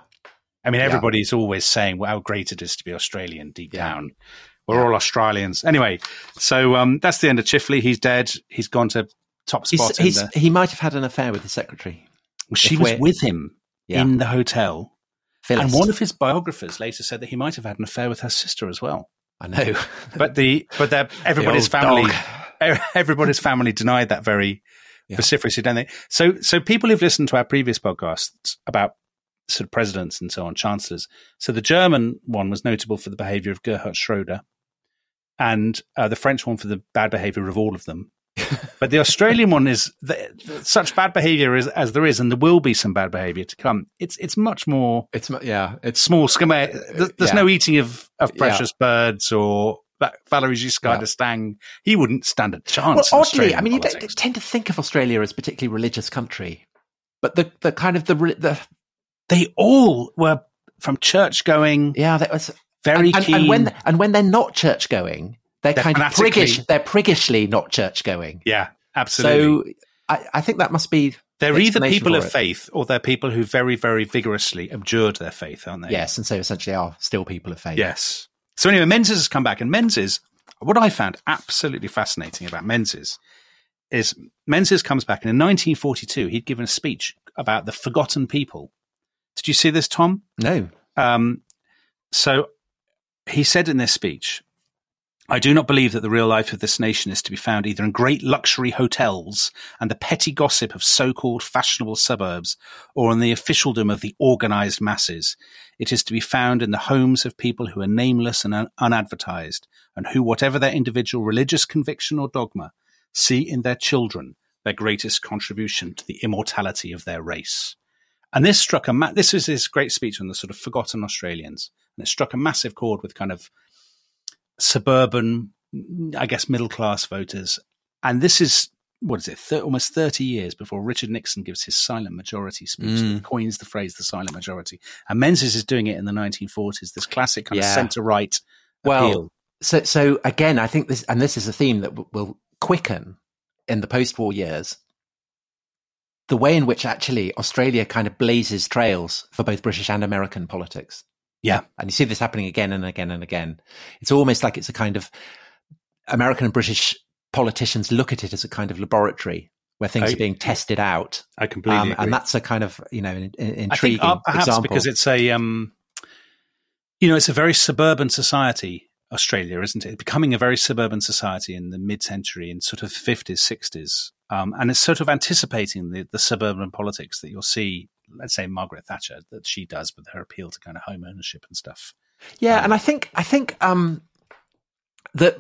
I mean, everybody's yeah. always saying well, how great it is to be Australian deep yeah. down. We're yeah. all Australians. Anyway, so um, that's the end of Chifley. He's dead. He's gone to top spot. He's, he's, he might have had an affair with the secretary. Well, she was with him in the hotel. Phyllis. And one of his biographers later said that he might have had an affair with her sister as well. I know, but the but everybody's the family, everybody's family denied that very yeah. vociferously, don't they? So so people who've listened to our previous podcasts about sort of presidents and so on, chancellors. So the German one was notable for the behavior of Gerhard Schroeder, and uh, the French one for the bad behavior of all of them. but the Australian one is the, such bad behavior as, as, there is, and there will be some bad behavior to come. It's it's much more. It's yeah. It's small scale. There's yeah. no eating of of precious yeah. birds or Valery Giscard d'Estaing. He wouldn't stand a chance. Well, oddly, I mean, politics. you tend to think of Australia as a particularly religious country, but the the kind of the the they all were from church going. Yeah, that was very and, keen. And, when and when they're not church going, they're, they're kind of priggish. They're priggishly not church going. Yeah, absolutely. So I, I think that must be. They're either people of it. faith or they're people who very, very vigorously abjured their faith, aren't they? Yes, and so essentially are still people of faith. Yes. So anyway, Menzies has come back, and Menzies, what I found absolutely fascinating about Menzies is Menzies comes back, and in 1942 he'd given a speech about the forgotten people did you see this, Tom? No. Um, so he said in this speech, I do not believe that the real life of this nation is to be found either in great luxury hotels and the petty gossip of so called fashionable suburbs or in the officialdom of the organized masses. It is to be found in the homes of people who are nameless and un- unadvertised and who, whatever their individual religious conviction or dogma, see in their children their greatest contribution to the immortality of their race. And this struck a ma- this was his great speech on the sort of forgotten Australians, and it struck a massive chord with kind of suburban, I guess, middle class voters. And this is what is it, th- almost thirty years before Richard Nixon gives his silent majority speech mm. that coins the phrase "the silent majority." And Menzies is doing it in the 1940s. This classic kind yeah. of centre right well, appeal. So, so again, I think this, and this is a theme that w- will quicken in the post-war years the way in which actually Australia kind of blazes trails for both British and American politics. Yeah. And you see this happening again and again and again. It's almost like it's a kind of American and British politicians look at it as a kind of laboratory where things I, are being tested out. I completely um, And that's a kind of, you know, an, an intriguing I think, uh, perhaps example. because it's a, um, you know, it's a very suburban society, Australia, isn't it? Becoming a very suburban society in the mid-century in sort of 50s, 60s. Um, and it's sort of anticipating the, the suburban politics that you'll see, let's say Margaret Thatcher, that she does with her appeal to kind of home ownership and stuff. Yeah, um, and I think I think um, that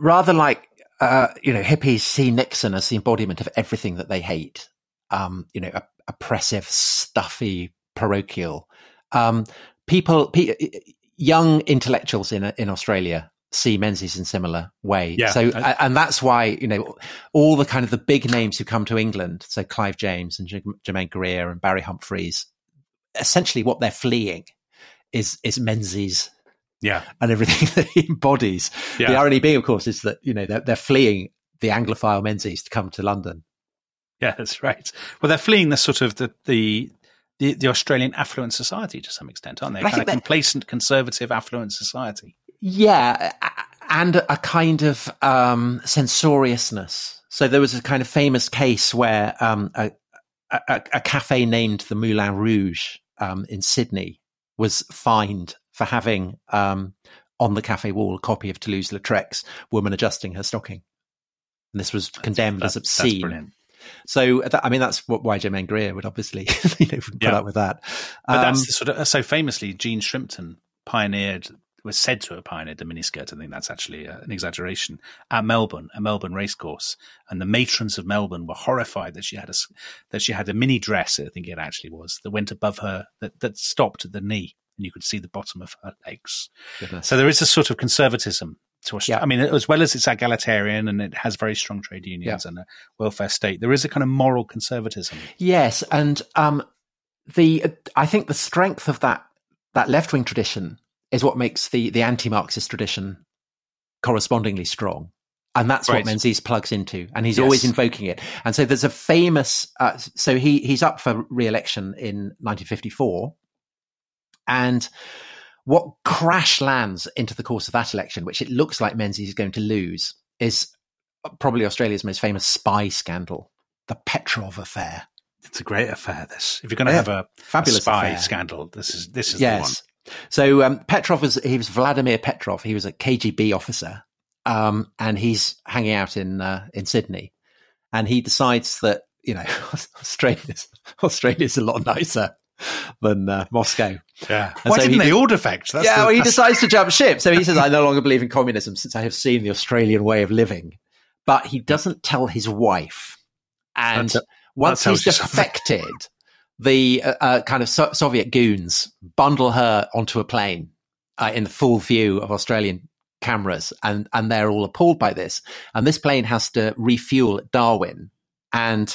rather like uh, you know hippies see Nixon as the embodiment of everything that they hate. Um, you know, oppressive, stuffy, parochial. Um, people, pe- young intellectuals in in Australia see Menzies in similar way. Yeah. So, I, and that's why, you know, all the kind of the big names who come to England, so Clive James and Germaine Greer and Barry Humphries, essentially what they're fleeing is, is Menzies. Yeah. And everything that he embodies. Yeah. The irony being, of course, is that, you know, they're, they're fleeing the Anglophile Menzies to come to London. Yeah, that's right. Well, they're fleeing the sort of the, the, the, the Australian affluent society to some extent, aren't they? Kind of complacent, conservative, affluent society. Yeah, and a kind of um, censoriousness. So there was a kind of famous case where um, a, a, a, cafe named the Moulin Rouge um, in Sydney was fined for having um, on the cafe wall a copy of Toulouse-Lautrec's "Woman Adjusting Her Stocking," and this was condemned That- as that's obscene. So that, I mean, that's what Y.J. Greer would obviously you know, put Yeah. up with that. But Um, that's the sort of so famously, Jean Shrimpton pioneered was said to have pioneered the miniskirt. I think that's actually uh, an exaggeration at Melbourne, a Melbourne racecourse, and the matrons of Melbourne were horrified that she had a that she had a mini dress. I think it actually was that went above her that that stopped at the knee, and you could see the bottom of her legs. goodness. So there is a sort of conservatism to Australia. Yeah. I mean, as well as it's egalitarian and it has very strong trade unions and a welfare state, there is a kind of moral conservatism. Yes, and um, the I think the strength of that that left wing tradition is what makes the the anti Marxist tradition correspondingly strong. And that's Right. what Menzies plugs into, and he's Yes. always invoking it. And so there's a famous. Uh, so he he's up for re-election in 1954, and what crash lands into the course of that election, which it looks like Menzies is going to lose, is probably Australia's most famous spy scandal, the Petrov affair. It's a great affair. This, if you're going to Yeah. have a, Fabulous a spy affair. scandal, this is this is the one. Yes. So um, Petrov was he was Vladimir Petrov. He was a KGB officer, um, and he's hanging out in uh, in Sydney, and he decides that you know Australia's Australia's a lot nicer than uh, Moscow. Yeah. And Why so didn't he- they all defect? That's yeah, the- well, he decides to jump ship. So he says, "I no longer believe in communism since I have seen the Australian way of living." But he doesn't tell his wife, and That- once he's you something. defected, the uh, uh, kind of so- Soviet goons bundle her onto a plane uh, in the full view of Australian cameras, and and they're all appalled by this. And this plane has to refuel at Darwin, and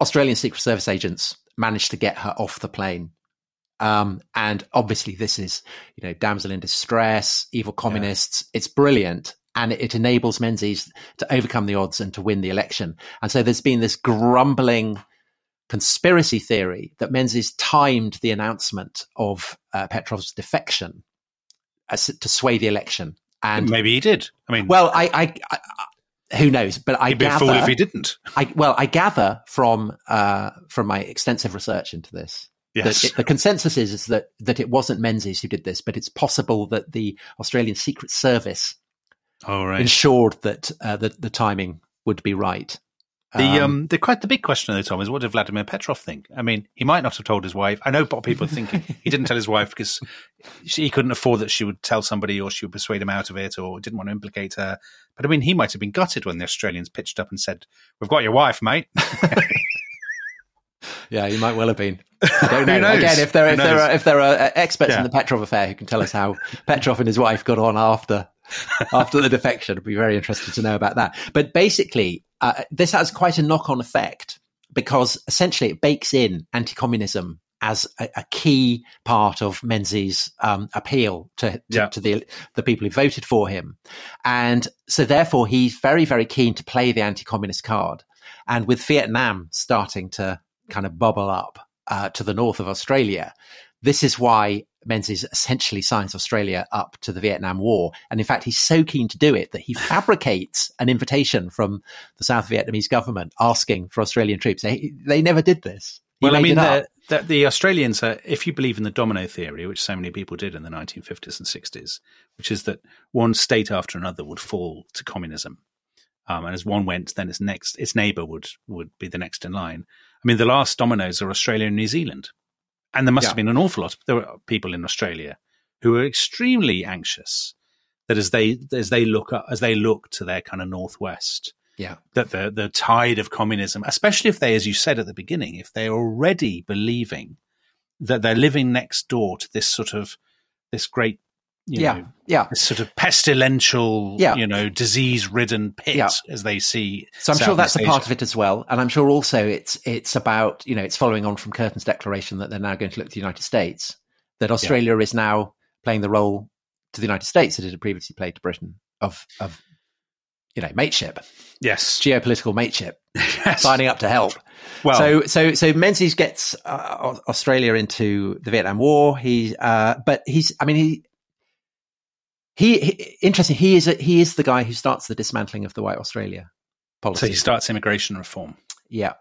Australian Secret Service agents managed to get her off the plane. Um, and obviously, this is you know damsel in distress, evil communists. It's brilliant, and it, it enables Menzies to overcome the odds and to win the election. And so there's been this grumbling conspiracy theory that Menzies timed the announcement of uh, Petrov's defection as, to sway the election. And maybe he did. I mean, well, I, I who knows? But I he'd be a fool if he didn't. I, well, I gather from uh, from my extensive research into this Yes. that it, the consensus is, is that that it wasn't Menzies who did this, but it's possible that the Australian Secret Service All right. ensured that uh, the the timing would be right. The um, the quite the big question though, Tom, is what did Vladimir Petrov think? I mean, he might not have told his wife. I know what people are thinking. he didn't tell his wife because she, he couldn't afford that she would tell somebody or she would persuade him out of it or didn't want to implicate her. But I mean, he might have been gutted when the Australians pitched up and said, "We've got your wife, mate." Yeah, he might well have been. I don't know. Who knows? Again, if there if there are if there are uh, experts Yeah. in the Petrov affair who can tell us how Petrov and his wife got on after after the defection, I'd be very interested to know about that. But basically, uh, this has quite a knock on effect because essentially it bakes in anti-communism as a, a key part of Menzies' um, appeal to, to, Yeah. to the the people who voted for him, and so therefore he's very very keen to play the anti-communist card. And with Vietnam starting to kind of bubble up uh, to the north of Australia, this is why Menzies essentially signs Australia up to the Vietnam War. And in fact, he's so keen to do it that he fabricates an invitation from the South Vietnamese government asking for Australian troops. They, they never did this. He well, I mean, the, the, the Australians are, if you believe in the domino theory, which so many people did in the 1950s and 60s, which is that one state after another would fall to communism. Um, and as one went, then its next, its neighbour would would be the next in line. I mean, the last dominoes are Australia and New Zealand, and there must Yeah. have been an awful lot. There were people in Australia who were extremely anxious that as they as they look up, as they look to their kind of northwest, yeah. that the the tide of communism, especially if they, as you said at the beginning, if they're already believing that they're living next door to this sort of this great, Yeah. know, Yeah. this sort of pestilential, Yeah. you know, disease-ridden pit, Yeah. as they see. So I'm sure that's a part of it as well, and I'm sure also it's it's about you know it's following on from Curtin's declaration that they're now going to look to the United States, that Australia is now playing the role to the United States that it had previously played to Britain of of you know mateship, Yes, geopolitical mateship, yes. signing up to help. Well, so so so Menzies gets uh, Australia into the Vietnam War. He uh, but he's I mean he. He, he interesting. He is a, he is the guy who starts the dismantling of the White Australia policy. so he starts immigration reform. Yeah,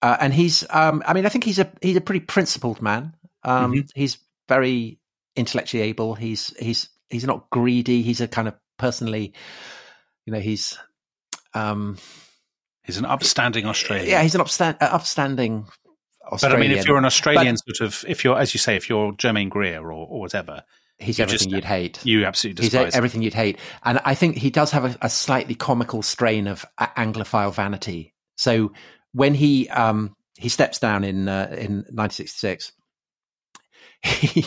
uh, and he's. Um, I mean, I think he's a he's a pretty principled man. Um, Mhm. He's very intellectually able. He's he's he's not greedy. He's a kind of personally, you know, he's um, he's an upstanding Australian. Yeah, he's an upstand, uh, upstanding. Australian. But I mean, if you're an Australian but, sort of, if you're, as you say, if you're Germaine Greer or, or whatever, he's everything just, you'd hate. You absolutely despise. He's everything you'd hate, and I think he does have a, a slightly comical strain of Anglophile vanity. So when he um, he steps down in uh, in 1966, he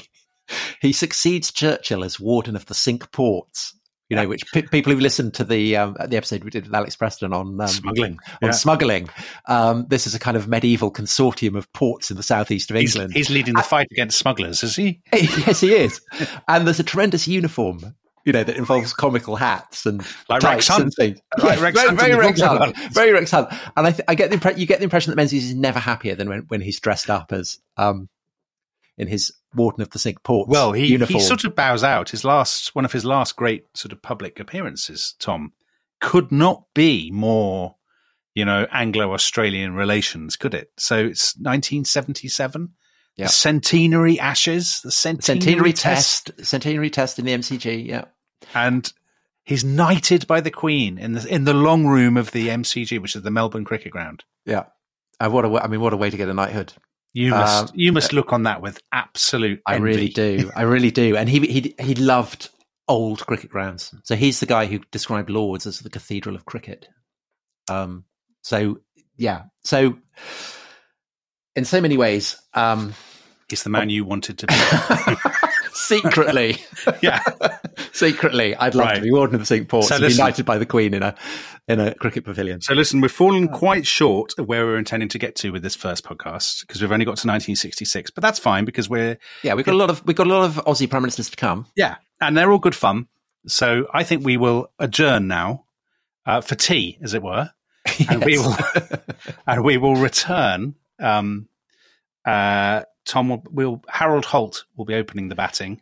he succeeds Churchill as warden of the Cinque Ports. You know, which p- people who've listened to the um, the episode we did with Alex Preston on um, smuggling, on yeah. smuggling, um, this is a kind of medieval consortium of ports in the southeast of England. He's, he's leading the fight against smugglers, is he? yes, he is. and there's a tremendous uniform you know, that involves comical hats and like Rex Hunt. and things. Like Rex very, very Rex Hunt. Very Rex Hunt. And I, th- I get the impre- you get the impression that Menzies is never happier than when, when he's dressed up as um in his Warden of the Cinque Ports Well, he, uniform. he sort of bows out. His last one of his last great sort of public appearances, Tom, could not be more, you know, Anglo-Australian relations, could it? So it's 1977. Yeah. The centenary ashes, the centenary, centenary test, test, centenary test in the MCG. Yeah, and he's knighted by the Queen in the in the long room of the MCG, which is the Melbourne Cricket Ground. yeah. Uh, what a I mean, what a way to get a knighthood. You must Um, you must look on that with absolute. I really do. I really do. And he he he loved old cricket grounds. So he's the guy who described Lords as the cathedral of cricket. Um. So yeah. So in so many ways, um, He's the man you wanted to be. secretly, yeah. secretly, I'd love to be warden of the Cinque Ports So and be knighted by the Queen in a in a cricket pavilion. So listen, we've fallen quite short of where we were intending to get to with this first podcast because we've only got to 1966, but that's fine because we're Yeah, we've got a lot of we've got a lot of Aussie prime ministers to come. yeah, and they're all good fun. So I think we will adjourn now uh, for tea, as it were, and we will and we will return. Um, uh, Tom will, will Harold Holt will be opening the batting.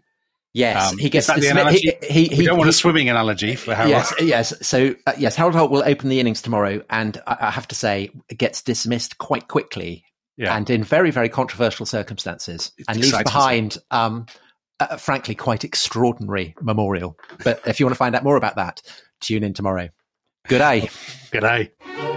Yes, Um, he gets is that the analogy? he, he, We don't want he- a swimming analogy for Harold. Yes, yes. So uh, yes, Harold Holt will open the innings tomorrow, and I, I have to say, gets dismissed quite quickly, Yeah. and in very, very controversial circumstances, It's and leaves behind, um, a, frankly, quite extraordinary memorial. But if you want to find out more about that, tune in tomorrow. Good day. Good day.